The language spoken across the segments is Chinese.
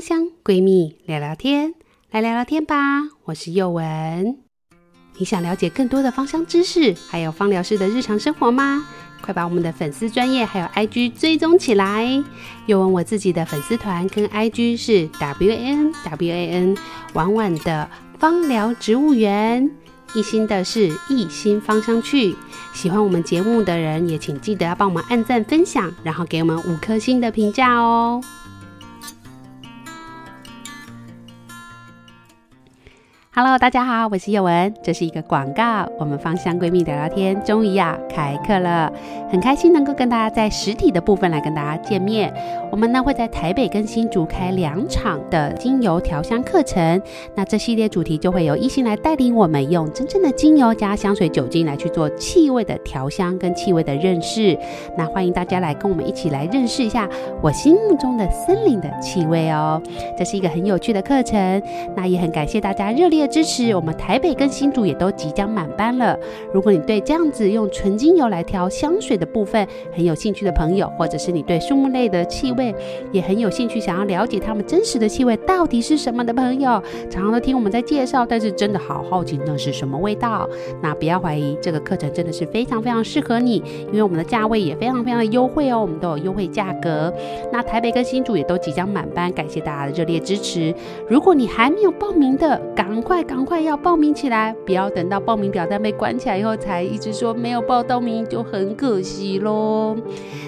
香闺蜜聊聊天，来聊聊天吧。我是宥雯。你想了解更多的芳香知识，还有芳疗师的日常生活吗？快把我们的粉丝专业还有 IG 追踪起来。又文我自己的粉丝团跟 IG 是 W A N W A N 婉婉的芳疗植物园，一心的是一心芳香趣。喜欢我们节目的人也请记得要帮我们按赞分享，然后给我们五颗星的评价哦。Hello，大家好，我是叶文，这是一个广告。我们芳香闺蜜聊聊天，终于要开课了，很开心能够跟大家在实体的部分来跟大家见面。我们呢会在台北跟新竹开两场的精油调香课程，那这系列主题就会由一心来带领我们用真正的精油加香水酒精来去做气味的调香跟气味的认识。那欢迎大家来跟我们一起来认识一下我心目中的森林的气味哦。这是一个很有趣的课程，那也很感谢大家热烈支持，我们台北跟新竹也都即将满班了。如果你对这样子用纯精油来调香水的部分很有兴趣的朋友，或者是你对树木类的气味也很有兴趣，想要了解他们真实的气味到底是什么的朋友，常常都听我们在介绍，但是真的好好奇那是什么味道。那不要怀疑，这个课程真的是非常非常适合你，因为我们的价位也非常非常的优惠哦，我们都有优惠价格。那台北跟新竹也都即将满班，感谢大家的热烈支持。如果你还没有报名的，赶快。快赶快要报名起来，不要等到报名表单被关起来以后才一直说没有报到名，就很可惜喽。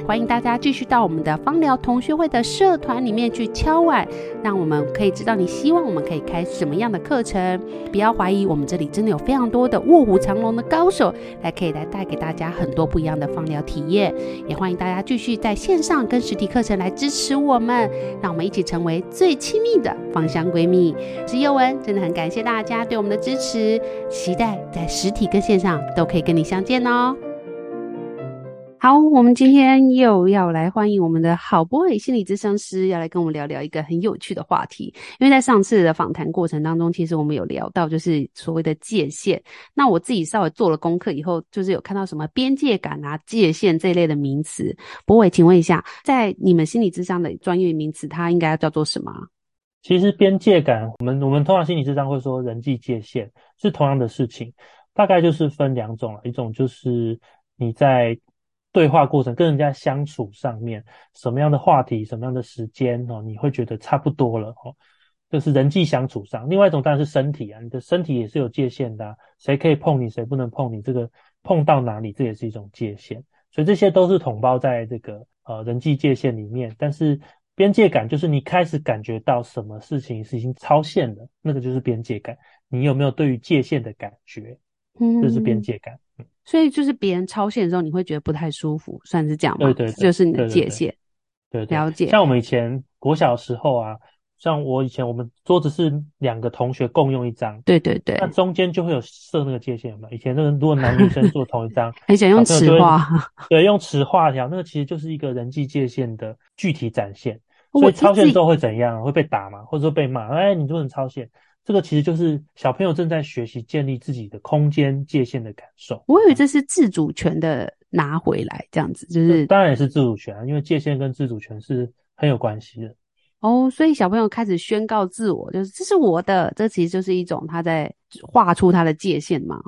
欢迎大家继续到我们的芳疗同学会的社团里面去敲碗，让我们可以知道你希望我们可以开什么样的课程。不要怀疑，我们这里真的有非常多的卧虎藏龙的高手，来可以来带给大家很多不一样的芳疗体验。也欢迎大家继续在线上跟实体课程来支持我们，让我们一起成为最亲密的芳香闺蜜。是宥雯，真的很感谢大大家对我们的支持，期待在实体跟线上都可以跟你相见哦。好，我们今天又要来欢迎我们的好 boy 心理咨商师，要来跟我们聊聊一个很有趣的话题。因为在上次的访谈过程当中，其实我们有聊到就是所谓的界限。那我自己稍微做了功课以后，就是有看到什么边界感啊、界限这一类的名词。柏玮，请问一下，在你们心理咨商的专业名词，它应该叫做什么？其实边界感，我们我们通常心理智商会说人际界限是同样的事情，大概就是分两种了，一种就是你在对话过程跟人家相处上面，什么样的话题、什么样的时间哦，你会觉得差不多了哦，就是人际相处上。另外一种当然是身体啊，你的身体也是有界限的啊，谁可以碰你，谁不能碰你，这个碰到哪里，这也是一种界限。所以这些都是统包在这个呃人际界限里面。但是边界感就是你开始感觉到什么事情是已经超限了，那个就是边界感。你有没有对于界限的感觉？嗯，这是边界感。所以就是别人超限的时候，你会觉得不太舒服，算是这样吗？对对，对，就是你的界限。对，对，对，了解。像我们以前国小时候啊，像我以前我们桌子是两个同学共用一张，对对对，那中间就会有设那个界限嘛。以前那个如果男女生坐同一张，很想用尺画，对，用尺画条，那个其实就是一个人际界限的具体展现。所以超限之后会怎样？会被打吗？或者说被骂？哎，你不能超限。这个其实就是小朋友正在学习建立自己的空间界限的感受。我以为这是自主权的拿回来，这样子就是当然也是自主权啊，因为界限跟自主权是很有关系的。哦，所以小朋友开始宣告自我，就是这是我的，这其实就是一种他在画出他的界限嘛。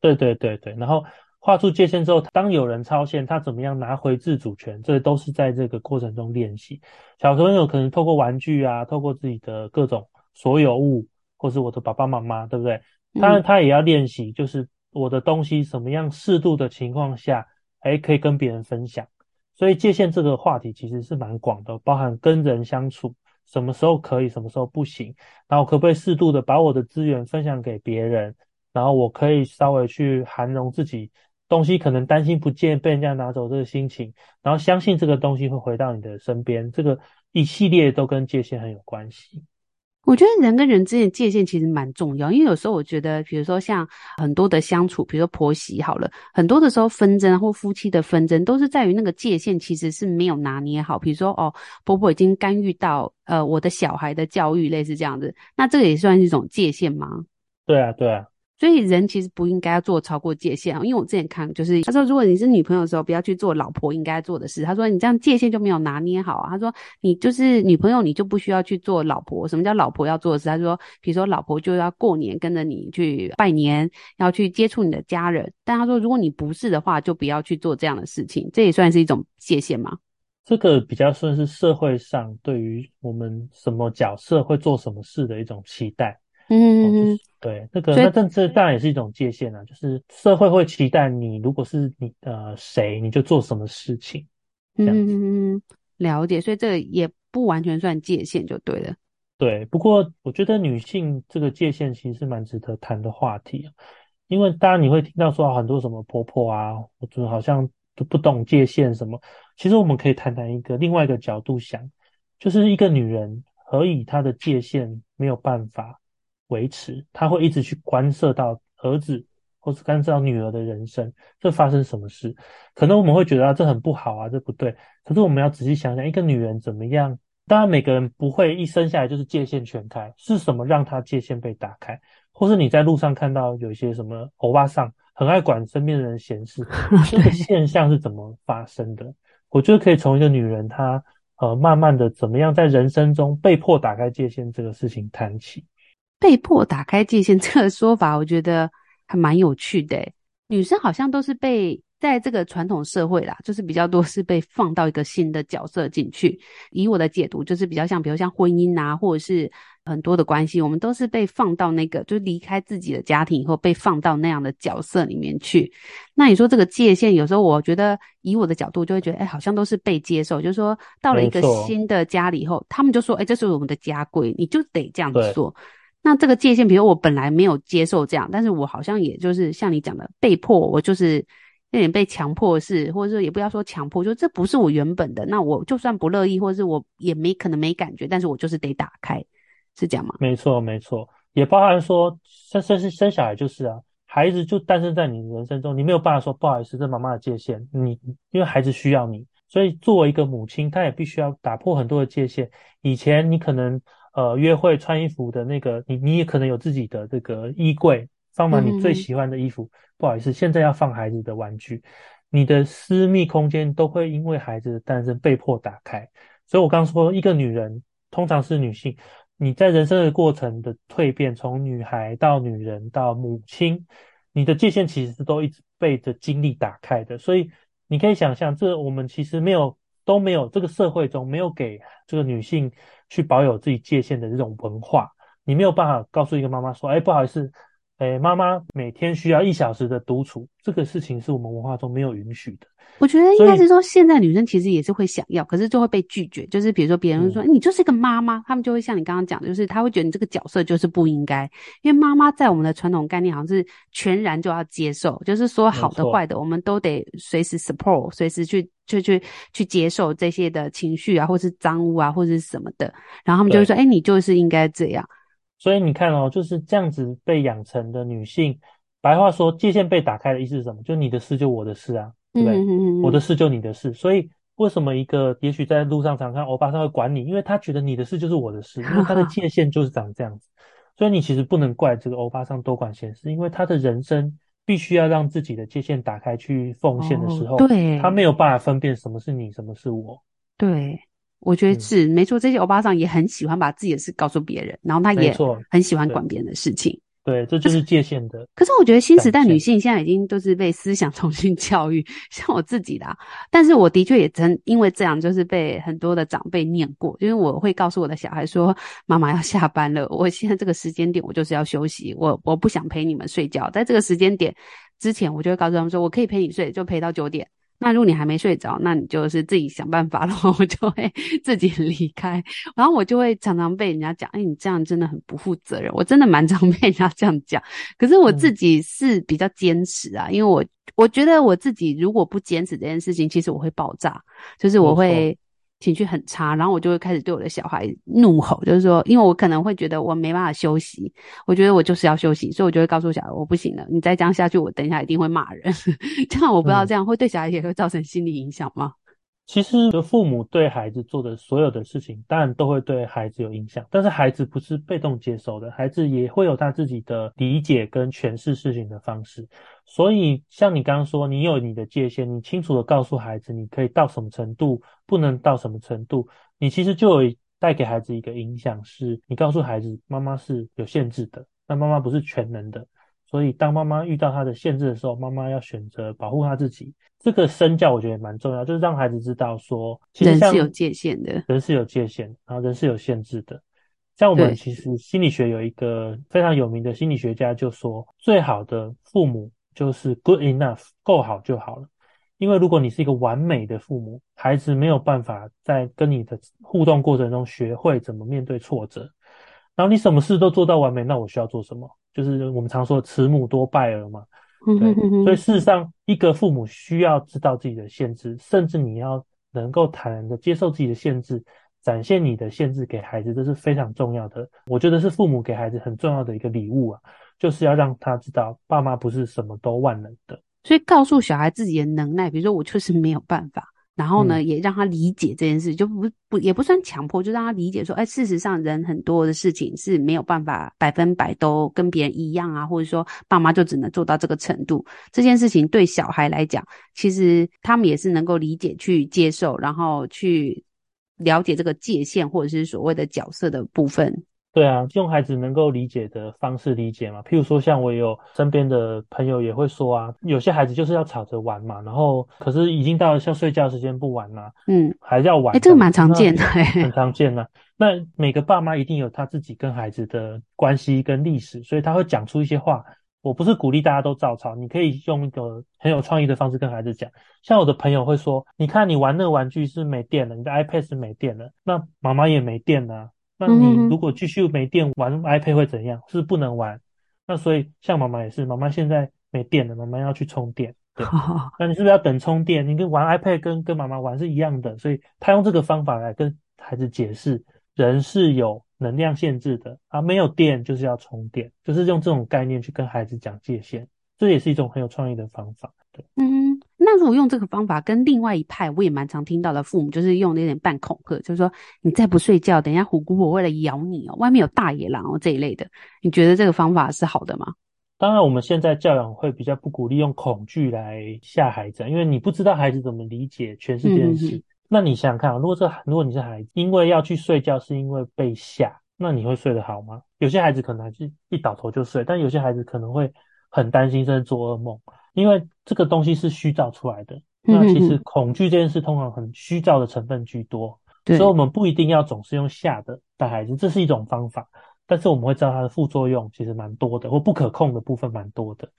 对对对对，然后画出界限之后，当有人超限，他怎么样拿回自主权？这都是在这个过程中练习。小朋友可能透过玩具啊，透过自己的各种所有物。或是我的爸爸妈妈，对不对？当然，他也要练习，就是我的东西什么样适度的情况下，哎，可以跟别人分享。所以界限这个话题其实是蛮广的，包含跟人相处，什么时候可以，什么时候不行，然后可不可以适度的把我的资源分享给别人，然后我可以稍微去涵容自己东西可能担心不见被人家拿走这个心情，然后相信这个东西会回到你的身边，这个一系列都跟界限很有关系。我觉得人跟人之间的界限其实蛮重要，因为有时候我觉得，比如说像很多的相处，比如说婆媳好了，很多的时候纷争或夫妻的纷争，都是在于那个界限其实是没有拿捏好。比如说哦，婆婆已经干预到呃我的小孩的教育，类似这样子，那这个也算是一种界限吗？对啊，对啊，所以人其实不应该要做超过界限啊，因为我之前看就是他说，如果你是女朋友的时候，不要去做老婆应该做的事。他说你这样界限就没有拿捏好啊。他说你就是女朋友，你就不需要去做老婆。什么叫老婆要做的事？他说，比如说老婆就要过年跟着你去拜年，要去接触你的家人。但他说，如果你不是的话，就不要去做这样的事情。这也算是一种界限吗？这个比较算是社会上对于我们什么角色会做什么事的一种期待。嗯、哦，对，那个那这这当然也是一种界限啊，就是社会会期待你，如果是你呃谁，你就做什么事情，这样子。嗯，了解，所以这个也不完全算界限就对了。对，不过我觉得女性这个界限其实是蛮值得谈的话题，因为当然你会听到说很多什么婆婆啊，我觉得好像都不懂界限什么。其实我们可以谈谈一个另外一个角度想，就是一个女人何以她的界限没有办法维持，他会一直去干涉到儿子，或是干涉到女儿的人生，这发生什么事？可能我们会觉得啊，这很不好啊，这不对。可是我们要仔细想想，一个女人怎么样？当然，每个人不会一生下来就是界限全开，是什么让她界限被打开？或是你在路上看到有一些什么欧巴桑很爱管身边的人闲事，这个现象是怎么发生的？我觉得可以从一个女人她呃慢慢的怎么样在人生中被迫打开界限这个事情谈起。被迫打开界限这个说法，我觉得还蛮有趣的。女生好像都是被在这个传统社会啦，就是比较多是被放到一个新的角色进去。以我的解读，就是比较像，比如像婚姻啊，或者是很多的关系，我们都是被放到那个，就离开自己的家庭以后，被放到那样的角色里面去。那你说这个界限，有时候我觉得以我的角度，就会觉得，哎，好像都是被接受，就是说到了一个新的家里以后，他们就说，哎，这是我们的家规，你就得这样子做。那这个界限，比如我本来没有接受这样，但是我好像也就是像你讲的，被迫，我就是有点被强迫是，或者说也不要说强迫，就这不是我原本的，那我就算不乐意，或者是我也没可能没感觉，但是我就是得打开，是这样吗？没错，没错，也包含说生生生小孩就是啊，孩子就诞生在你人生中，你没有办法说不好意思，这妈妈的界限，你因为孩子需要你，所以作为一个母亲，她也必须要打破很多的界限。以前你可能。呃，约会穿衣服的那个，你你也可能有自己的这个衣柜，放满你最喜欢的衣服。嗯、不好意思，现在要放孩子的玩具，你的私密空间都会因为孩子的诞生被迫打开。所以我刚说，一个女人，通常是女性，你在人生的过程的蜕变，从女孩到女人到母亲，你的界限其实都一直被着经历打开的。所以你可以想象，这我们其实没有都没有这个社会中没有给这个女性。去保有自己界限的这种文化，你没有办法告诉一个妈妈说：“哎，不好意思，哎，妈妈每天需要一小时的独处。”这个事情是我们文化中没有允许的。我觉得应该是说，现在女生其实也是会想要，可是就会被拒绝。就是比如说，别人说、嗯、你就是一个妈妈，他们就会像你刚刚讲的，就是他会觉得你这个角色就是不应该，因为妈妈在我们的传统概念好像是全然就要接受，就是说好的坏的，我们都得随时 support，随时去去去去接受这些的情绪啊，或是脏污啊，或者是什么的。然后他们就会说，哎，你就是应该这样。所以你看哦，就是这样子被养成的女性，白话说，界限被打开的意思是什么？就你的事就我的事啊。对不对？我的事就你的事，所以为什么一个也许在路上常看欧巴桑会管你？因为他觉得你的事就是我的事，因为他的界限就是长这样子。所以你其实不能怪这个欧巴桑多管闲事，因为他的人生必须要让自己的界限打开去奉献的时候，哦、对，他没有办法分辨什么是你，什么是我。对，我觉得是、嗯、没错。这些欧巴桑也很喜欢把自己的事告诉别人，然后他也很喜欢管别人的事情。对，这就是界限的。可是我觉得新时代女性现在已经都是被思想 重新教育，像我自己啦。但是我的确也曾因为这样，就是被很多的长辈念过。因为我会告诉我的小孩说：“妈妈要下班了，我现在这个时间点我就是要休息，我我不想陪你们睡觉。在这个时间点之前，我就会告诉他们说，我可以陪你睡，就陪到九点。”那如果你还没睡着，那你就是自己想办法，然 后我就会 自己离开。然后我就会常常被人家讲，哎，你这样真的很不负责任。我真的蛮常被人家这样讲。可是我自己是比较坚持啊，嗯、因为我我觉得我自己如果不坚持这件事情，其实我会爆炸，就是我会。情绪很差，然后我就会开始对我的小孩怒吼，就是说，因为我可能会觉得我没办法休息，我觉得我就是要休息，所以我就会告诉小孩我不行了，你再这样下去，我等一下一定会骂人。这样我不知道这样会对小孩也会造成心理影响吗？其实，父母对孩子做的所有的事情，当然都会对孩子有影响。但是，孩子不是被动接受的，孩子也会有他自己的理解跟诠释事情的方式。所以，像你刚刚说，你有你的界限，你清楚地告诉孩子，你可以到什么程度，不能到什么程度。你其实就有带给孩子一个影响，是你告诉孩子，妈妈是有限制的，那妈妈不是全能的。所以，当妈妈遇到她的限制的时候，妈妈要选择保护她自己。这个身教我觉得也蛮重要，就是让孩子知道说，其实人是有界限的，人是有界限，然后人是有限制的。像我们其实心理学有一个非常有名的心理学家就说，最好的父母就是 good enough，够好就好了。因为如果你是一个完美的父母，孩子没有办法在跟你的互动过程中学会怎么面对挫折。然后你什么事都做到完美，那我需要做什么？就是我们常说的“慈母多败儿”嘛。对，所以事实上，一个父母需要知道自己的限制，甚至你要能够坦然的接受自己的限制，展现你的限制给孩子，这是非常重要的。我觉得是父母给孩子很重要的一个礼物啊，就是要让他知道，爸妈不是什么都万能的。所以告诉小孩自己的能耐，比如说我确实没有办法。然后呢，也让他理解这件事，就不不也不算强迫，就让他理解说，哎，事实上人很多的事情是没有办法百分百都跟别人一样啊，或者说爸妈就只能做到这个程度。这件事情对小孩来讲，其实他们也是能够理解、去接受，然后去了解这个界限或者是所谓的角色的部分。对啊，用孩子能够理解的方式理解嘛。譬如说，像我有身边的朋友也会说啊，有些孩子就是要吵着玩嘛，然后可是已经到了像睡觉时间不玩啦，嗯，还要玩。哎，这个蛮常见的，很常见的。那每个爸妈一定有他自己跟孩子的关系跟历史，所以他会讲出一些话。我不是鼓励大家都照抄，你可以用一个很有创意的方式跟孩子讲。像我的朋友会说，你看你玩那个玩具是没电了，你的 iPad 是没电了，那妈妈也没电了。那你如果继续没电玩 iPad 会怎样？是不能玩。那所以像妈妈也是，妈妈现在没电了，妈妈要去充电。对，那你是不是要等充电？你跟玩 iPad 跟跟妈妈玩是一样的，所以他用这个方法来跟孩子解释，人是有能量限制的啊，没有电就是要充电，就是用这种概念去跟孩子讲界限，这也是一种很有创意的方法。对，嗯。那如果用这个方法跟另外一派，我也蛮常听到的父母，就是用那点半恐吓，就是说你再不睡觉，等一下虎姑婆会来咬你哦，外面有大野狼哦这一类的。你觉得这个方法是好的吗？当然，我们现在教养会比较不鼓励用恐惧来吓孩子，因为你不知道孩子怎么理解全世界的事。那你想想看啊，如果这如果你是孩子，因为要去睡觉是因为被吓，那你会睡得好吗？有些孩子可能还是一倒头就睡，但有些孩子可能会很担心，甚至做噩梦。因为这个东西是虚造出来的，那其实恐惧这件事通常很虚造的成分居多，所以我们不一定要总是用吓的带孩子，这是一种方法，但是我们会知道它的副作用其实蛮多的，或不可控的部分蛮多的，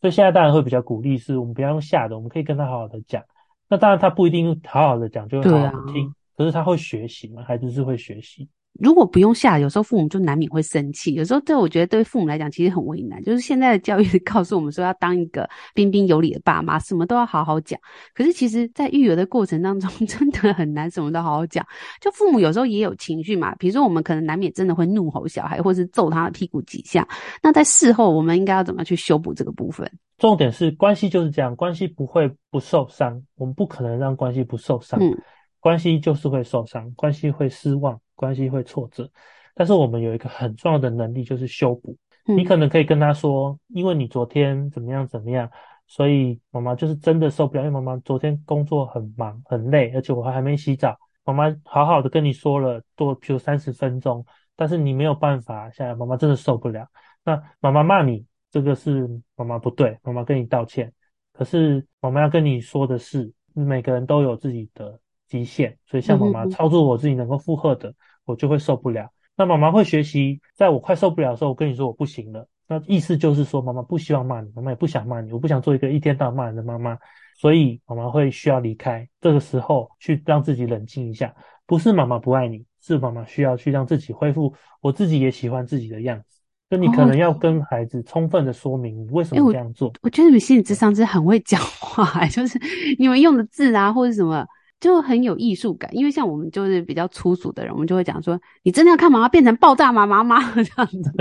所以现在当然会比较鼓励是我们不要用吓的，我们可以跟他好好的讲，那当然他不一定好好的讲就会好好的听，可是他会学习嘛，孩子是会学习。如果不用下，有时候父母就难免会生气。有时候对我觉得对父母来讲其实很为难，就是现在的教育告诉我们说要当一个彬彬有礼的爸妈，什么都要好好讲。可是其实，在育儿的过程当中，真的很难什么都好好讲。就父母有时候也有情绪嘛，比如说我们可能难免真的会怒吼小孩，或是揍他的屁股几下。那在事后，我们应该要怎么去修补这个部分？重点是关系就是这样，关系不会不受伤，我们不可能让关系不受伤。嗯，关系就是会受伤，关系会失望。关系会挫折，但是我们有一个很重要的能力，就是修补。你可能可以跟他说，因为你昨天怎么样怎么样，所以妈妈就是真的受不了。因为妈妈昨天工作很忙很累，而且我还还没洗澡。妈妈好好的跟你说了多，比如三十分钟，但是你没有办法，现在妈妈真的受不了。那妈妈骂你，这个是妈妈不对，妈妈跟你道歉。可是妈妈要跟你说的是，每个人都有自己的极限，所以像妈妈超出我自己能够负荷的。我就会受不了。那妈妈会学习，在我快受不了的时候，我跟你说我不行了。那意思就是说，妈妈不希望骂你，妈妈也不想骂你。我不想做一个一天到晚骂人的妈妈，所以妈妈会需要离开。这个时候去让自己冷静一下，不是妈妈不爱你，是妈妈需要去让自己恢复。我自己也喜欢自己的样子。就你可能要跟孩子充分的说明你为什么这样做。欸、我，我觉得你们心理智商真的很会讲话，就是你们用的字啊，或者什么。就很有艺术感，因为像我们就是比较粗俗的人，我们就会讲说：“你真的要看妈妈变成爆炸妈妈吗？” 这样子，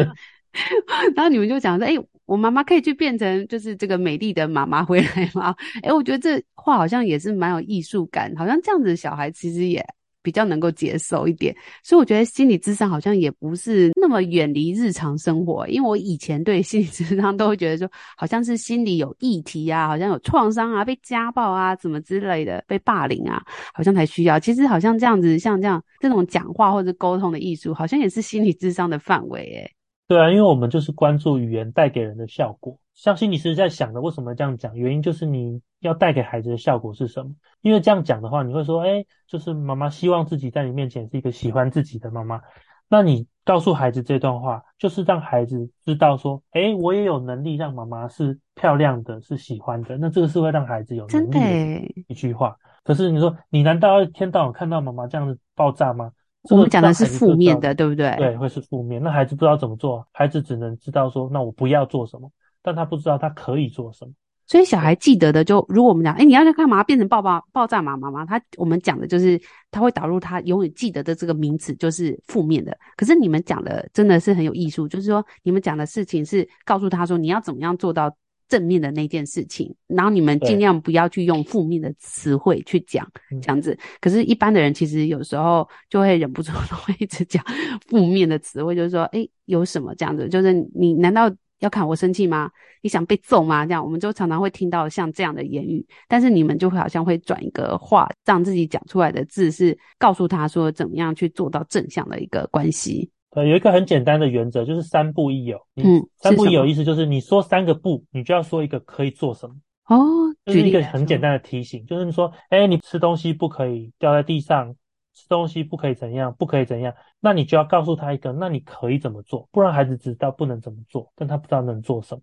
然后你们就讲说：“哎、欸，我妈妈可以去变成就是这个美丽的妈妈回来吗？哎，我觉得这话好像也是蛮有艺术感，好像这样子的小孩其实也。比较能够接受一点，所以我觉得心理智商好像也不是那么远离日常生活。因为我以前对心理智商都会觉得说，好像是心理有议题啊，好像有创伤啊，被家暴啊，什么之类的，被霸凌啊，好像才需要。其实好像这样子，像这样这种讲话或者沟通的艺术，好像也是心理智商的范围诶。对啊，因为我们就是关注语言带给人的效果。像心理师在想的，为什么这样讲？原因就是你要带给孩子的效果是什么？因为这样讲的话，你会说，哎，就是妈妈希望自己在你面前是一个喜欢自己的妈妈。那你告诉孩子这段话，就是让孩子知道说，哎，我也有能力让妈妈是漂亮的，是喜欢的。那这个是会让孩子有能力的一句话。可是你说，你难道要一天到晚看到妈妈这样子爆炸吗？我们讲的是负面的，对不对？对，会是负面。那孩子不知道怎么做，孩子只能知道说，那我不要做什么，但他不知道他可以做什么。所以小孩记得的就，如果我们讲，哎，你要去干嘛？变成爆爆爆炸妈妈吗？他我们讲的就是，他会导入他永远记得的这个名词就是负面的。可是你们讲的真的是很有艺术，就是说你们讲的事情是告诉他说，你要怎么样做到。正面的那件事情，然后你们尽量不要去用负面的词汇去讲，这样子。可是，一般的人其实有时候就会忍不住 都会一直讲负面的词汇，就是说，诶，有什么这样子？就是你难道要看我生气吗？你想被揍吗？这样，我们就常常会听到像这样的言语，但是你们就会好像会转一个话，让自己讲出来的字是告诉他说，怎么样去做到正向的一个关系。呃，有一个很简单的原则，就是三不一有。嗯，三不一有意思就是你说三个不，你就要说一个可以做什么。哦，就是一个很简单的提醒，就是你说，哎，你吃东西不可以掉在地上，吃东西不可以怎样，不可以怎样，那你就要告诉他一个，那你可以怎么做，不然孩子知道不能怎么做，但他不知道能做什么。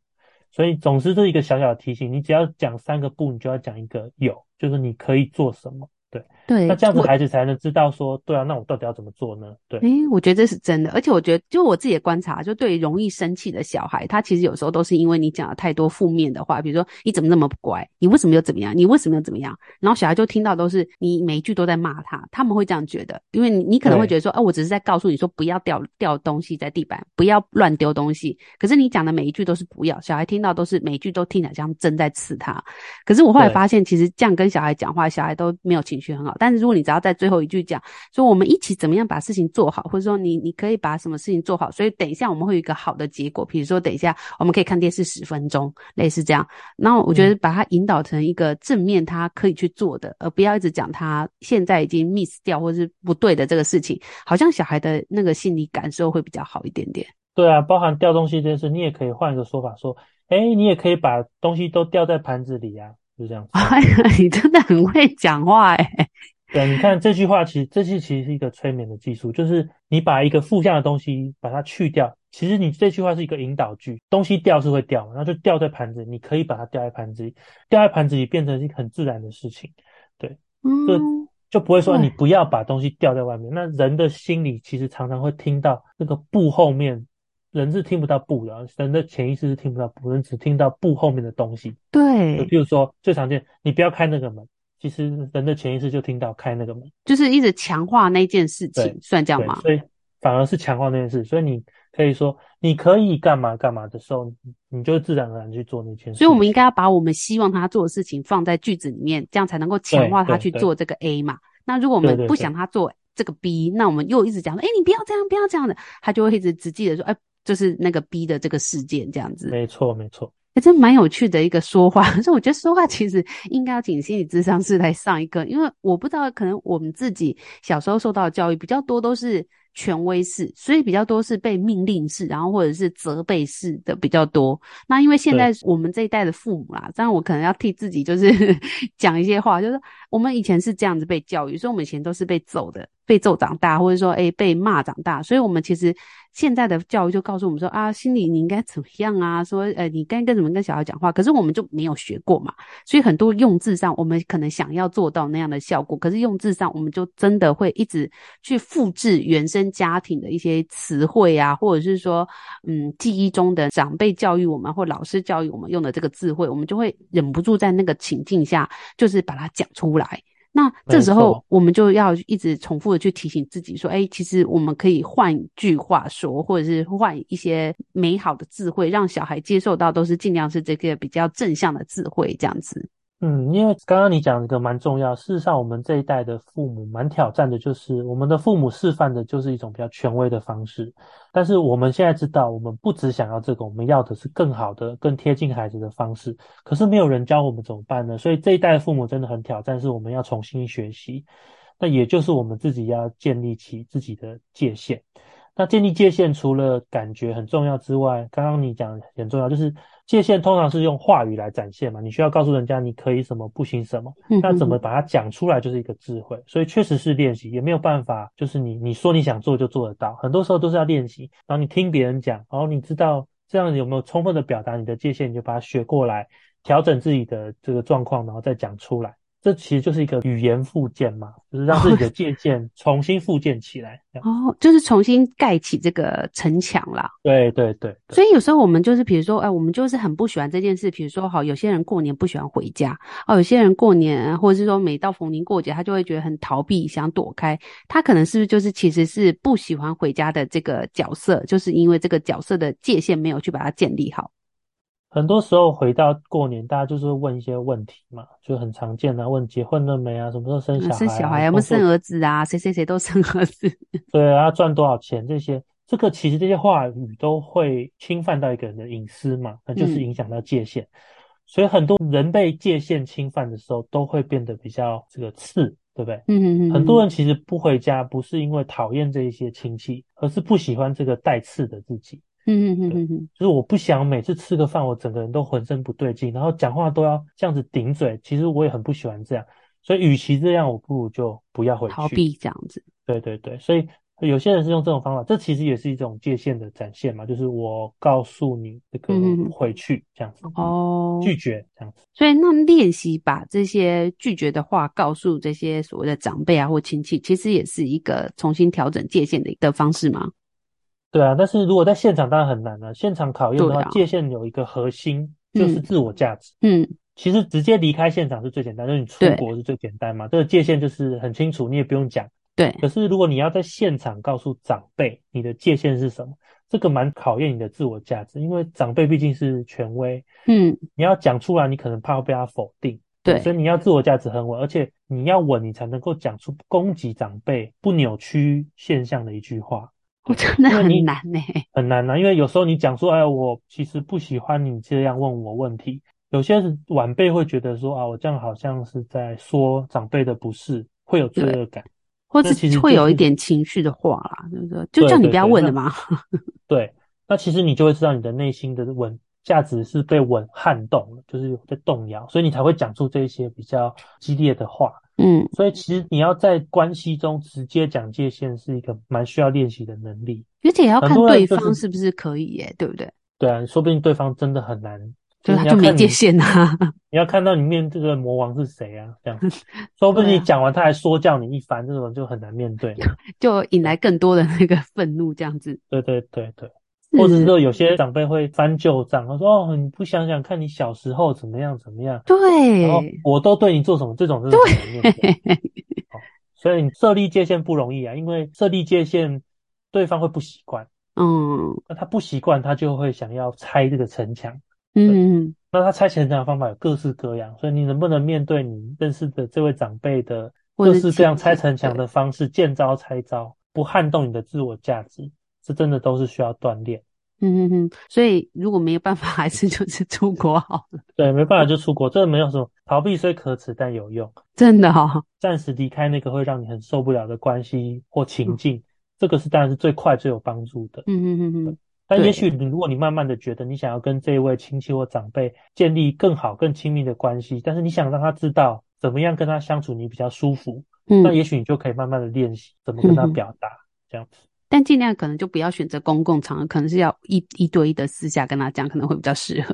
所以总之这是一个小小的提醒，你只要讲三个不，你就要讲一个有，就是你可以做什么。对。对，那这样子孩子才能知道说，对啊，那我到底要怎么做呢？对，诶，我觉得这是真的，而且我觉得，就我自己的观察，就对于容易生气的小孩，他其实有时候都是因为你讲了太多负面的话，比如说你怎么那么不乖，你为什么又怎么样，你为什么又怎么样，然后小孩就听到都是你每一句都在骂他，他们会这样觉得，因为你你可能会觉得说，哦，我只是在告诉你说不要掉掉东西在地板，不要乱丢东西，可是你讲的每一句都是不要，小孩听到都是每一句都听起来像针在刺他，可是我后来发现，其实这样跟小孩讲话，小孩都没有情绪很好，但是如果你只要在最后一句讲说我们一起怎么样把事情做好，或者说你你可以把什么事情做好，所以等一下我们会有一个好的结果。比如说等一下我们可以看电视十分钟，类似这样。那我觉得把它引导成一个正面，他可以去做的，而不要一直讲他现在已经 miss 掉或是不对的这个事情，好像小孩的那个心理感受会比较好一点点。对啊，包含掉东西这件事，你也可以换一个说法说，哎，你也可以把东西都掉在盘子里啊，就这样子。哎呀，你真的很会讲话哎。对，你看这句话，其实这句其实是一个催眠的技术，就是你把一个负向的东西把它去掉。其实你这句话是一个引导句，东西掉是会掉，然后就掉在盘子里，你可以把它掉在盘子里，掉在盘子里变成一个很自然的事情。对，嗯，就就不会说你不要把东西掉在外面。那人的心里其实常常会听到那个布后面，人是听不到不的，人的潜意识是听不到不，人只听到不后面的东西。对，就比如说最常见，你不要开那个门。其实人的潜意识就听到开那个门，就是一直强化那件事情，算这样吗？所以反而是强化那件事，所以你可以说你可以干嘛干嘛的时候，你就自然而然去做那件事。所以我们应该要把我们希望他做的事情放在句子里面，这样才能够强化他去做这个 A 嘛。那如果我们不想他做这个 B，那我们又一直讲说，哎，你不要这样，不要这样的，他就会一直只记得说，哎，就是那个 B 的这个事件这样子。没错，没错。还真蛮有趣的一个说话，所以我觉得说话其实应该要请心理咨商师来上一课，因为我不知道，可能我们自己小时候受到的教育比较多都是权威式，所以比较多是被命令式，然后或者是责备式的比较多。那因为现在我们这一代的父母啦，当然我可能要替自己就是 讲一些话，就是我们以前是这样子被教育，所以我们以前都是被揍的。被揍长大，或者说，诶，被骂长大，所以我们其实现在的教育就告诉我们说啊，心里你应该怎么样啊？说，呃，你该跟怎么跟小孩讲话？可是我们就没有学过嘛，所以很多用字上，我们可能想要做到那样的效果，可是用字上，我们就真的会一直去复制原生家庭的一些词汇啊，或者是说，嗯，记忆中的长辈教育我们，或老师教育我们用的这个词汇，我们就会忍不住在那个情境下，就是把它讲出来。那这时候我们就要一直重复的去提醒自己说，哎，其实我们可以换句话说，或者是换一些美好的智慧，让小孩接受到都是尽量是这个比较正向的智慧，这样子。嗯，因为刚刚你讲一个蛮重要，事实上我们这一代的父母蛮挑战的，就是我们的父母示范的就是一种比较权威的方式，但是我们现在知道，我们不只想要这个，我们要的是更好的、更贴近孩子的方式。可是没有人教我们怎么办呢？所以这一代的父母真的很挑战，是我们要重新学习。那也就是我们自己要建立起自己的界限。那建立界限除了感觉很重要之外，刚刚你讲很重要，就是界限通常是用话语来展现嘛，你需要告诉人家你可以什么，不行什么，那怎么把它讲出来就是一个智慧，所以确实是练习，也没有办法，就是你你说你想做就做得到，很多时候都是要练习，然后你听别人讲，然后你知道这样有没有充分的表达你的界限，你就把它学过来，调整自己的这个状况，然后再讲出来。这其实就是一个语言复建嘛，就是让自己的界限重新复建起来。哦，就是重新盖起这个城墙啦。对对对。所以有时候我们就是，比如说，哎，我们就是很不喜欢这件事。比如说，好，有些人过年不喜欢回家，哦，有些人过年或者是说每到逢年过节，他就会觉得很逃避，想躲开。他可能是不是就是其实是不喜欢回家的这个角色，就是因为这个角色的界限没有去把它建立好。很多时候回到过年，大家就是问一些问题嘛，就很常见的、啊、问结婚了没啊，什么时候生小孩？生小孩有没有生儿子啊？谁谁谁都生儿子。对啊，赚多少钱这些，这个其实这些话语都会侵犯到一个人的隐私嘛，那就是影响到界限。嗯、所以很多人被界限侵犯的时候，都会变得比较这个刺，对不对？嗯嗯嗯。很多人其实不回家，不是因为讨厌这一些亲戚，而是不喜欢这个带刺的自己。嗯嗯嗯嗯，就是我不想每次吃个饭，我整个人都浑身不对劲，然后讲话都要这样子顶嘴。其实我也很不喜欢这样，所以与其这样，我不如就不要回去，逃避这样子。对对对，所以有些人是用这种方法，这其实也是一种界限的展现嘛，就是我告诉你这个回去这样子，哦，拒绝这样子。所以那练习把这些拒绝的话告诉这些所谓的长辈啊或亲戚，其实也是一个重新调整界限的一个方式吗？对啊，但是如果在现场当然很难了。现场考验的话，啊、界限有一个核心就是自我价值。嗯，其实直接离开现场是最简单，就是你出国是最简单嘛。这个界限就是很清楚，你也不用讲。对。可是如果你要在现场告诉长辈你的界限是什么，这个蛮考验你的自我价值，因为长辈毕竟是权威。嗯。你要讲出来，你可能怕会被他否定。对。所以你要自我价值很稳，而且你要稳，你才能够讲出攻击长辈、不扭曲现象的一句话。我真的很难呢、欸，很难啊！因为有时候你讲说，哎，我其实不喜欢你这样问我问题。有些晚辈会觉得说，啊，我这样好像是在说长辈的不是，会有罪恶感，或者其实会有一点情绪的话啦，对不对？就叫你不要问了嘛。对，那其实你就会知道你的内心的稳价值是被稳撼动了，就是有在动摇，所以你才会讲出这些比较激烈的话。嗯，所以其实你要在关系中直接讲界限，是一个蛮需要练习的能力，而且也要看对方是不是可以耶，对不对？对啊，说不定对方真的很难，就他就没界限啊。你要看到你面这个魔王是谁啊？这样，说不定 你讲完他还说教你一番，这种就很难面对，就引来更多的那个愤怒，这样子。对对对对。或者是说有些长辈会翻旧账，他说：“哦，你不想想看你小时候怎么样怎么样？”对，然后我都对你做什么？这种是对。所以你设立界限不容易啊，因为设立界限，对方会不习惯。嗯，那他不习惯，他就会想要拆这个城墙。嗯，那他拆城墙的方法有各式各样，所以你能不能面对你认识的这位长辈的各式各样拆城墙的方式，见招拆招，不撼动你的自我价值？这真的都是需要锻炼，嗯嗯嗯，所以如果没有办法，还是就是出国好了。对，没办法就出国，这个没有什么逃避，虽可耻但有用。真的哈、哦，暂时离开那个会让你很受不了的关系或情境，嗯、这个是当然是最快最有帮助的。嗯嗯嗯嗯。但也许你如果你慢慢的觉得你想要跟这一位亲戚或长辈建立更好更亲密的关系，但是你想让他知道怎么样跟他相处你比较舒服，嗯，那也许你就可以慢慢的练习怎么跟他表达、嗯、这样子。但尽量可能就不要选择公共场合，可能是要一一对一的私下跟他讲，可能会比较适合。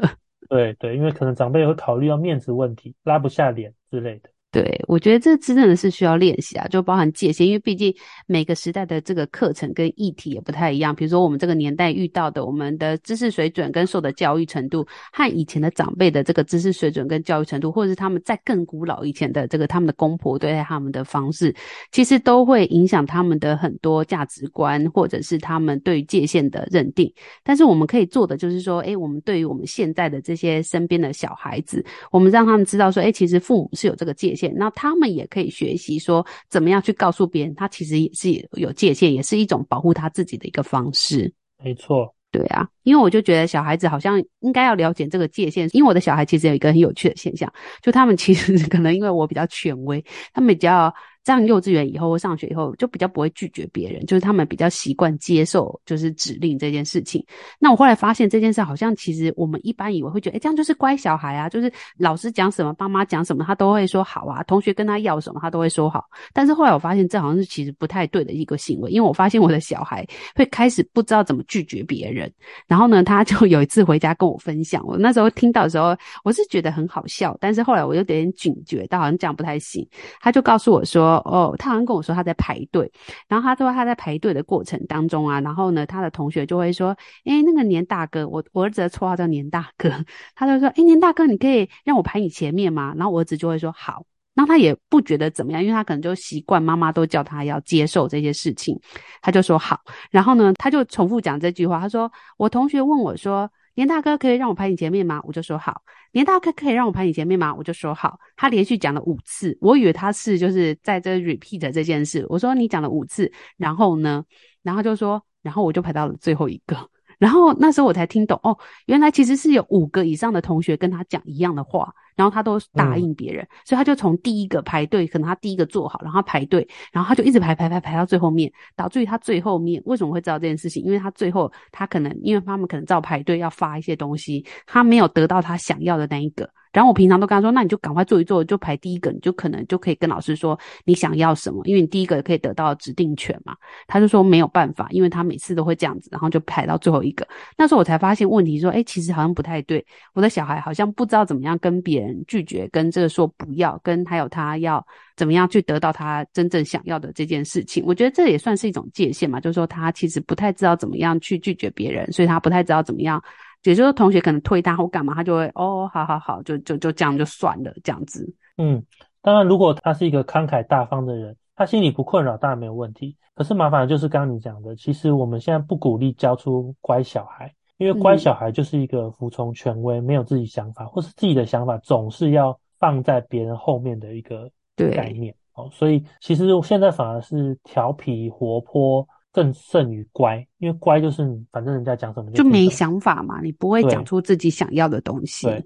对对，因为可能长辈也会考虑到面子问题，拉不下脸之类的。对，我觉得这真的是需要练习啊，就包含界限，因为毕竟每个时代的这个课程跟议题也不太一样。比如说我们这个年代遇到的，我们的知识水准跟受的教育程度，和以前的长辈的这个知识水准跟教育程度，或者是他们在更古老以前的这个他们的公婆对待他们的方式，其实都会影响他们的很多价值观，或者是他们对于界限的认定。但是我们可以做的就是说，诶，我们对于我们现在的这些身边的小孩子，我们让他们知道说，诶，其实父母是有这个界限。那他们也可以学习说，怎么样去告诉别人，他其实也是有界限，也是一种保护他自己的一个方式。没错，对啊，因为我就觉得小孩子好像应该要了解这个界限，因为我的小孩其实有一个很有趣的现象，就他们其实 可能因为我比较权威，他们比较。上幼稚园以后或上学以后，就比较不会拒绝别人，就是他们比较习惯接受就是指令这件事情。那我后来发现这件事好像其实我们一般以为会觉得，诶，这样就是乖小孩啊，就是老师讲什么，爸妈讲什么，他都会说好啊。同学跟他要什么，他都会说好。但是后来我发现这好像是其实不太对的一个行为，因为我发现我的小孩会开始不知道怎么拒绝别人。然后呢，他就有一次回家跟我分享，我那时候听到的时候，我是觉得很好笑，但是后来我有点警觉到好像这样不太行。他就告诉我说。哦，他好像跟我说他在排队，然后他说他在排队的过程当中啊，然后呢，他的同学就会说，诶，那个年大哥，我我儿子的绰号叫年大哥，他就说，诶，年大哥，你可以让我排你前面吗？然后我儿子就会说好，然后他也不觉得怎么样，因为他可能就习惯妈妈都叫他要接受这些事情，他就说好，然后呢，他就重复讲这句话，他说我同学问我说。年大哥可以让我排你前面吗？我就说好。你大概可以让我排你前面吗？我就说好。他连续讲了五次，我以为他是就是在这 repeat 这件事。我说你讲了五次，然后呢？然后就说，然后我就排到了最后一个。然后那时候我才听懂哦，原来其实是有五个以上的同学跟他讲一样的话。然后他都答应别人，嗯、所以他就从第一个排队，可能他第一个做好，然后他排队，然后他就一直排排排排到最后面，导致于他最后面为什么会知道这件事情？因为他最后他可能因为他们可能照排队要发一些东西，他没有得到他想要的那一个。然后我平常都跟他说，那你就赶快做一做，就排第一个，你就可能就可以跟老师说你想要什么，因为你第一个可以得到指定权嘛。他就说没有办法，因为他每次都会这样子，然后就排到最后一个。那时候我才发现问题，说，诶，其实好像不太对，我的小孩好像不知道怎么样跟别人拒绝，跟这个说不要，跟还有他要怎么样去得到他真正想要的这件事情。我觉得这也算是一种界限嘛，就是说他其实不太知道怎么样去拒绝别人，所以他不太知道怎么样。也就是说，同学可能推他或干嘛，他就会哦，好好好，就就就这样就算了，这样子。嗯，当然，如果他是一个慷慨大方的人，他心里不困扰，当然没有问题。可是麻烦的就是刚刚你讲的，其实我们现在不鼓励教出乖小孩，因为乖小孩就是一个服从权威，嗯、没有自己想法，或是自己的想法总是要放在别人后面的一个概念。哦，所以其实现在反而是调皮活泼。更胜于乖，因为乖就是你，反正人家讲什么就，就没想法嘛，你不会讲出自己想要的东西。对，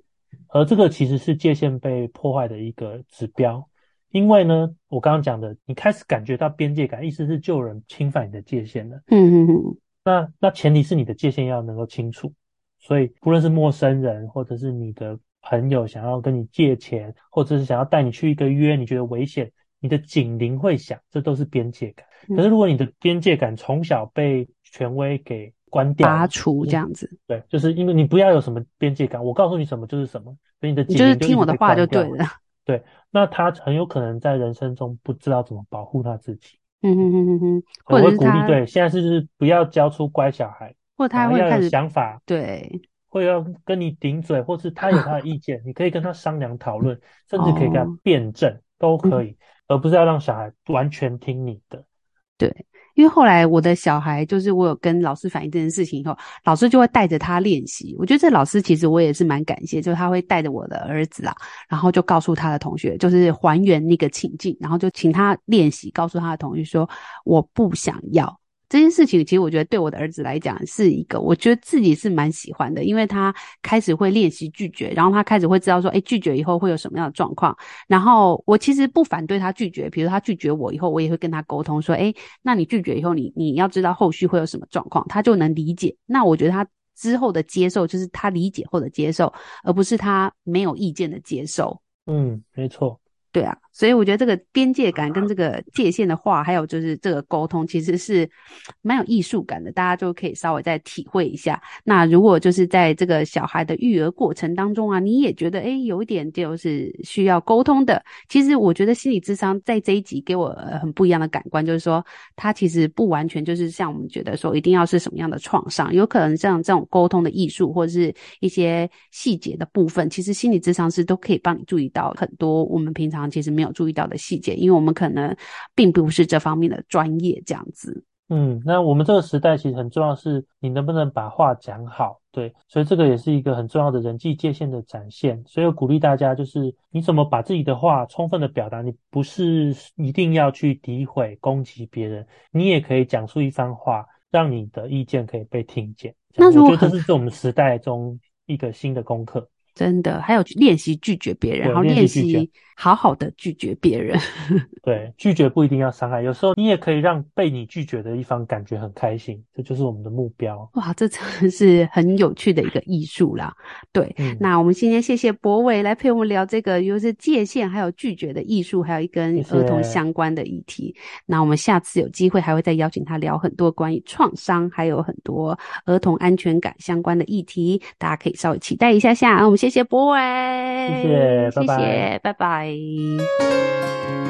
而这个其实是界限被破坏的一个指标，因为呢，我刚刚讲的，你开始感觉到边界感，意思是就有人侵犯你的界限了。嗯嗯嗯。那那前提是你的界限要能够清楚，所以不论是陌生人，或者是你的朋友想要跟你借钱，或者是想要带你去一个约，你觉得危险，你的警铃会响，这都是边界感。可是，如果你的边界感从小被权威给关掉、拔除，这样子，对，就是因为你不要有什么边界感，我告诉你什么就是什么，所以你的就就是听我的话就对了。对，那他很有可能在人生中不知道怎么保护他自己。嗯嗯嗯嗯嗯，或者是鼓励，对，现在是就是不要教出乖小孩，或他会要有想法，对，会要跟你顶嘴，或是他有他的意见，你可以跟他商量讨论，甚至可以跟他辩证，哦、都可以，而不是要让小孩完全听你的。对，因为后来我的小孩就是我有跟老师反映这件事情以后，老师就会带着他练习。我觉得这老师其实我也是蛮感谢，就是他会带着我的儿子啊，然后就告诉他的同学，就是还原那个情境，然后就请他练习，告诉他的同学说我不想要。这件事情其实我觉得对我的儿子来讲是一个，我觉得自己是蛮喜欢的，因为他开始会练习拒绝，然后他开始会知道说，诶，拒绝以后会有什么样的状况。然后我其实不反对他拒绝，比如他拒绝我以后，我也会跟他沟通说，诶，那你拒绝以后，你你要知道后续会有什么状况，他就能理解。那我觉得他之后的接受就是他理解后的接受，而不是他没有意见的接受。嗯，没错。对啊，所以我觉得这个边界感跟这个界限的话，还有就是这个沟通，其实是蛮有艺术感的，大家就可以稍微再体会一下。那如果就是在这个小孩的育儿过程当中啊，你也觉得哎有一点就是需要沟通的，其实我觉得心理智商在这一集给我很不一样的感官，就是说它其实不完全就是像我们觉得说一定要是什么样的创伤，有可能像这种沟通的艺术或者是一些细节的部分，其实心理智商是都可以帮你注意到很多我们平常。其实没有注意到的细节，因为我们可能并不是这方面的专业，这样子。嗯，那我们这个时代其实很重要是，你能不能把话讲好？对，所以这个也是一个很重要的人际界限的展现。所以我鼓励大家，就是你怎么把自己的话充分的表达，你不是一定要去诋毁、攻击别人，你也可以讲出一番话，让你的意见可以被听见。那我觉得这是我们时代中一个新的功课。真的，还有练习拒绝别人，然后练习好好的拒绝别人。对，拒绝不一定要伤害，有时候你也可以让被你拒绝的一方感觉很开心，这就是我们的目标。哇，这真的是很有趣的一个艺术啦。对，嗯、那我们今天谢谢博伟来陪我们聊这个，又是界限，还有拒绝的艺术，还有一跟儿童相关的议题。那我们下次有机会还会再邀请他聊很多关于创伤，还有很多儿童安全感相关的议题，大家可以稍微期待一下下。我们。谢谢博伟，谢谢，谢谢，拜拜，拜拜。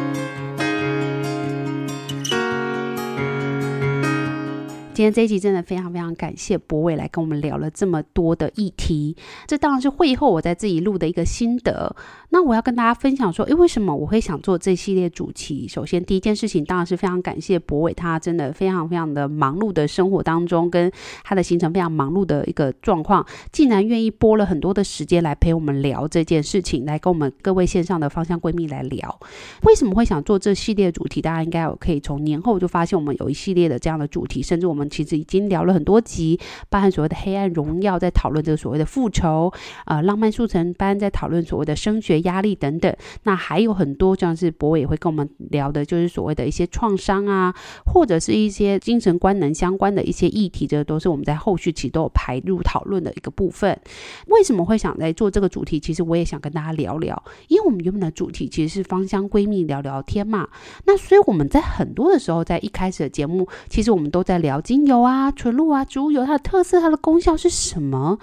今天这一集真的非常非常感谢博伟来跟我们聊了这么多的议题，这当然是会后我在自己录的一个心得。那我要跟大家分享说，诶，为什么我会想做这系列主题？首先，第一件事情当然是非常感谢博伟，他真的非常非常的忙碌的生活当中，跟他的行程非常忙碌的一个状况，竟然愿意拨了很多的时间来陪我们聊这件事情，来跟我们各位线上的芳香闺蜜来聊。为什么会想做这系列主题？大家应该有可以从年后就发现我们有一系列的这样的主题，甚至我们。其实已经聊了很多集，包含所谓的黑暗荣耀，在讨论这个所谓的复仇，呃，浪漫速成班在讨论所谓的升学压力等等。那还有很多像是博伟也会跟我们聊的，就是所谓的一些创伤啊，或者是一些精神官能相关的一些议题，这都是我们在后续期都有排入讨论的一个部分。为什么会想来做这个主题？其实我也想跟大家聊聊，因为我们原本的主题其实是芳香闺蜜聊聊天嘛。那所以我们在很多的时候，在一开始的节目，其实我们都在聊精油啊，纯露啊，植物油，它的特色，它的功效是什么？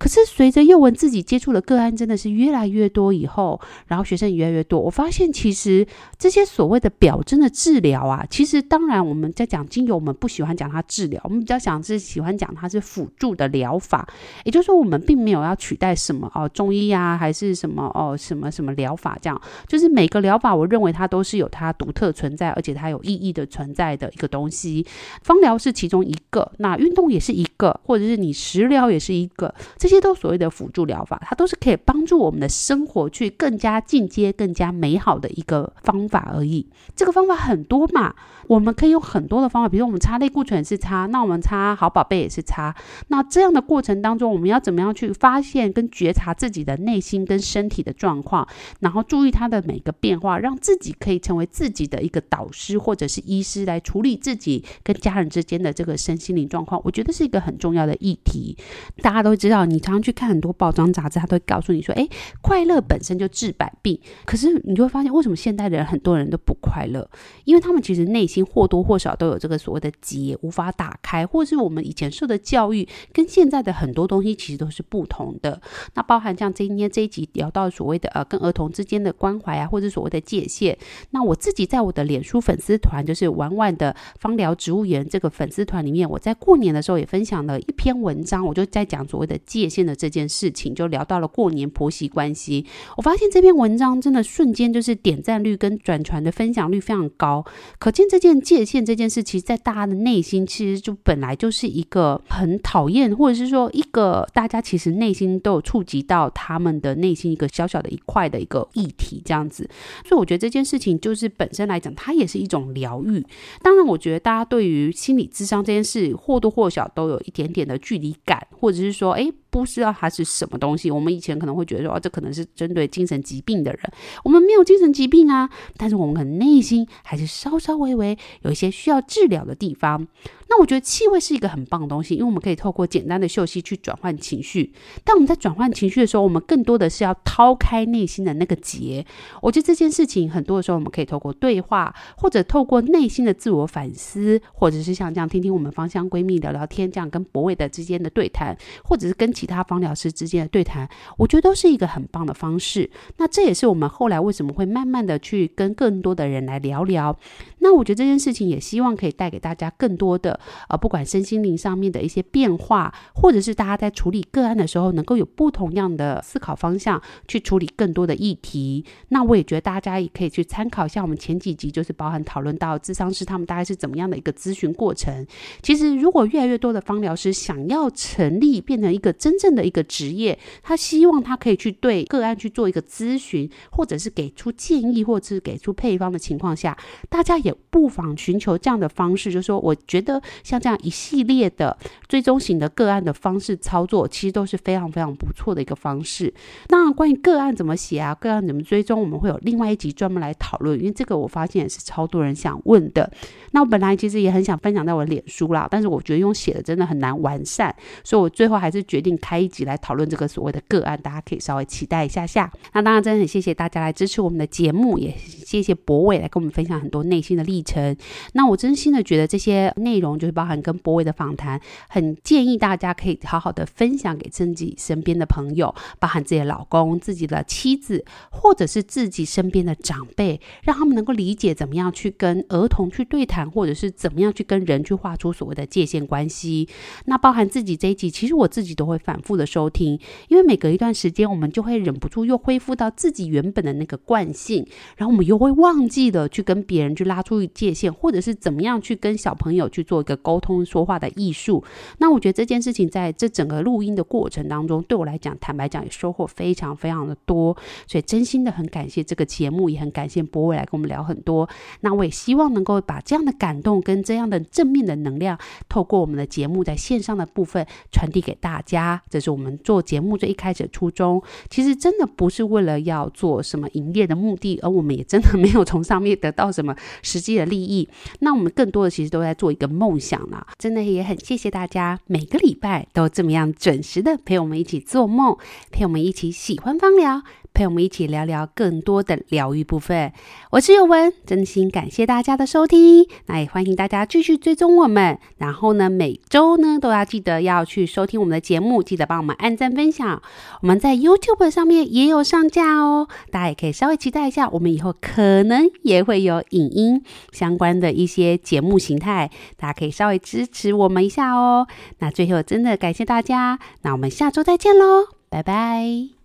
可是随着幼文自己接触的个案真的是越来越多以后，然后学生越来越多，我发现其实这些所谓的表征的治疗啊，其实当然我们在讲精油，我们不喜欢讲它治疗，我们比较想是喜欢讲它是辅助的疗法，也就是说我们并没有要取代什么哦中医啊，还是什么哦什么什么疗法这样，就是每个疗法我认为它都是有它独特存在，而且它有意义的存在的一个东西。芳疗是其中一个，那运动也是一个，或者是你食疗也是一个。这这些都所谓的辅助疗法，它都是可以帮助我们的生活去更加进阶、更加美好的一个方法而已。这个方法很多嘛，我们可以用很多的方法，比如我们擦类固醇也是擦，那我们擦好宝贝也是擦。那这样的过程当中，我们要怎么样去发现跟觉察自己的内心跟身体的状况，然后注意它的每个变化，让自己可以成为自己的一个导师或者是医师，来处理自己跟家人之间的这个身心灵状况。我觉得是一个很重要的议题。大家都知道你。常常去看很多报章杂志，他都会告诉你说：“诶，快乐本身就治百病。”可是你就会发现，为什么现代的人很多人都不快乐？因为他们其实内心或多或少都有这个所谓的结无法打开，或是我们以前受的教育跟现在的很多东西其实都是不同的。那包含像今天这一集聊到所谓的呃跟儿童之间的关怀啊，或者所谓的界限。那我自己在我的脸书粉丝团，就是婉婉的芳疗植物园这个粉丝团里面，我在过年的时候也分享了一篇文章，我就在讲所谓的界。限的这件事情就聊到了过年婆媳关系，我发现这篇文章真的瞬间就是点赞率跟转传的分享率非常高，可见这件界限这件事，其实在大家的内心其实就本来就是一个很讨厌，或者是说一个大家其实内心都有触及到他们的内心一个小小的一块的一个议题这样子，所以我觉得这件事情就是本身来讲，它也是一种疗愈。当然，我觉得大家对于心理智商这件事或多或少都有一点点的距离感，或者是说，哎。不知道它是什么东西，我们以前可能会觉得说，哦，这可能是针对精神疾病的人。我们没有精神疾病啊，但是我们可能内心还是稍稍微微有一些需要治疗的地方。那我觉得气味是一个很棒的东西，因为我们可以透过简单的嗅息去转换情绪。但我们在转换情绪的时候，我们更多的是要掏开内心的那个结。我觉得这件事情很多的时候，我们可以透过对话，或者透过内心的自我反思，或者是像这样听听我们芳香闺蜜聊聊天，这样跟博伟的之间的对谈，或者是跟其他芳疗师之间的对谈，我觉得都是一个很棒的方式。那这也是我们后来为什么会慢慢的去跟更多的人来聊聊。那我觉得这件事情也希望可以带给大家更多的，呃，不管身心灵上面的一些变化，或者是大家在处理个案的时候，能够有不同样的思考方向去处理更多的议题。那我也觉得大家也可以去参考一下我们前几集，就是包含讨论到智商师他们大概是怎么样的一个咨询过程。其实，如果越来越多的芳疗师想要成立变成一个真正的一个职业，他希望他可以去对个案去做一个咨询，或者是给出建议，或者是给出配方的情况下，大家也不妨寻求这样的方式，就是说，我觉得像这样一系列的追踪型的个案的方式操作，其实都是非常非常不错的一个方式。那关于个案怎么写啊，个案怎么追踪，我们会有另外一集专门来讨论，因为这个我发现也是超多人想问的。那我本来其实也很想分享到我的脸书啦，但是我觉得用写的真的很难完善，所以我最后还是决定开一集来讨论这个所谓的个案，大家可以稍微期待一下下。那当然，真的很谢谢大家来支持我们的节目，也谢谢博伟来跟我们分享很多内心的历程。那我真心的觉得这些内容就是包含跟柏伟的访谈，很建议大家可以好好的分享给自己身边的朋友，包含自己的老公、自己的妻子，或者是自己身边的长辈，让他们能够理解怎么样去跟儿童去对谈，或者是怎么样去跟人去画出所谓的界限关系。那包含自己这一集，其实我自己都会反复的收听，因为每隔一段时间，我们就会忍不住又恢复到自己原本的那个惯性，然后我们又会忘记了去跟别人去拉出出界限，或者是怎么样去跟小朋友去做一个沟通说话的艺术。那我觉得这件事情在这整个录音的过程当中，对我来讲，坦白讲也收获非常非常的多，所以真心的很感谢这个节目，也很感谢博伟来跟我们聊很多。那我也希望能够把这样的感动跟这样的正面的能量，透过我们的节目在线上的部分传递给大家。这是我们做节目最一开始的初衷。其实真的不是为了要做什么营业的目的，而我们也真的没有从上面得到什么实实际的利益。那我们更多的其实都在做一个梦想了。真的也很谢谢大家每个礼拜都这么样准时的陪我们一起做梦，陪我们一起喜欢芳疗。陪我们一起聊聊更多的疗愈部分。我是尤文，真心感谢大家的收听。那也欢迎大家继续追踪我们。然后呢，每周呢都要记得要去收听我们的节目，记得帮我们按赞分享。我们在 YouTube 上面也有上架哦，大家也可以稍微期待一下。我们以后可能也会有影音相关的一些节目形态，大家可以稍微支持我们一下哦。那最后真的感谢大家，那我们下周再见喽，拜拜。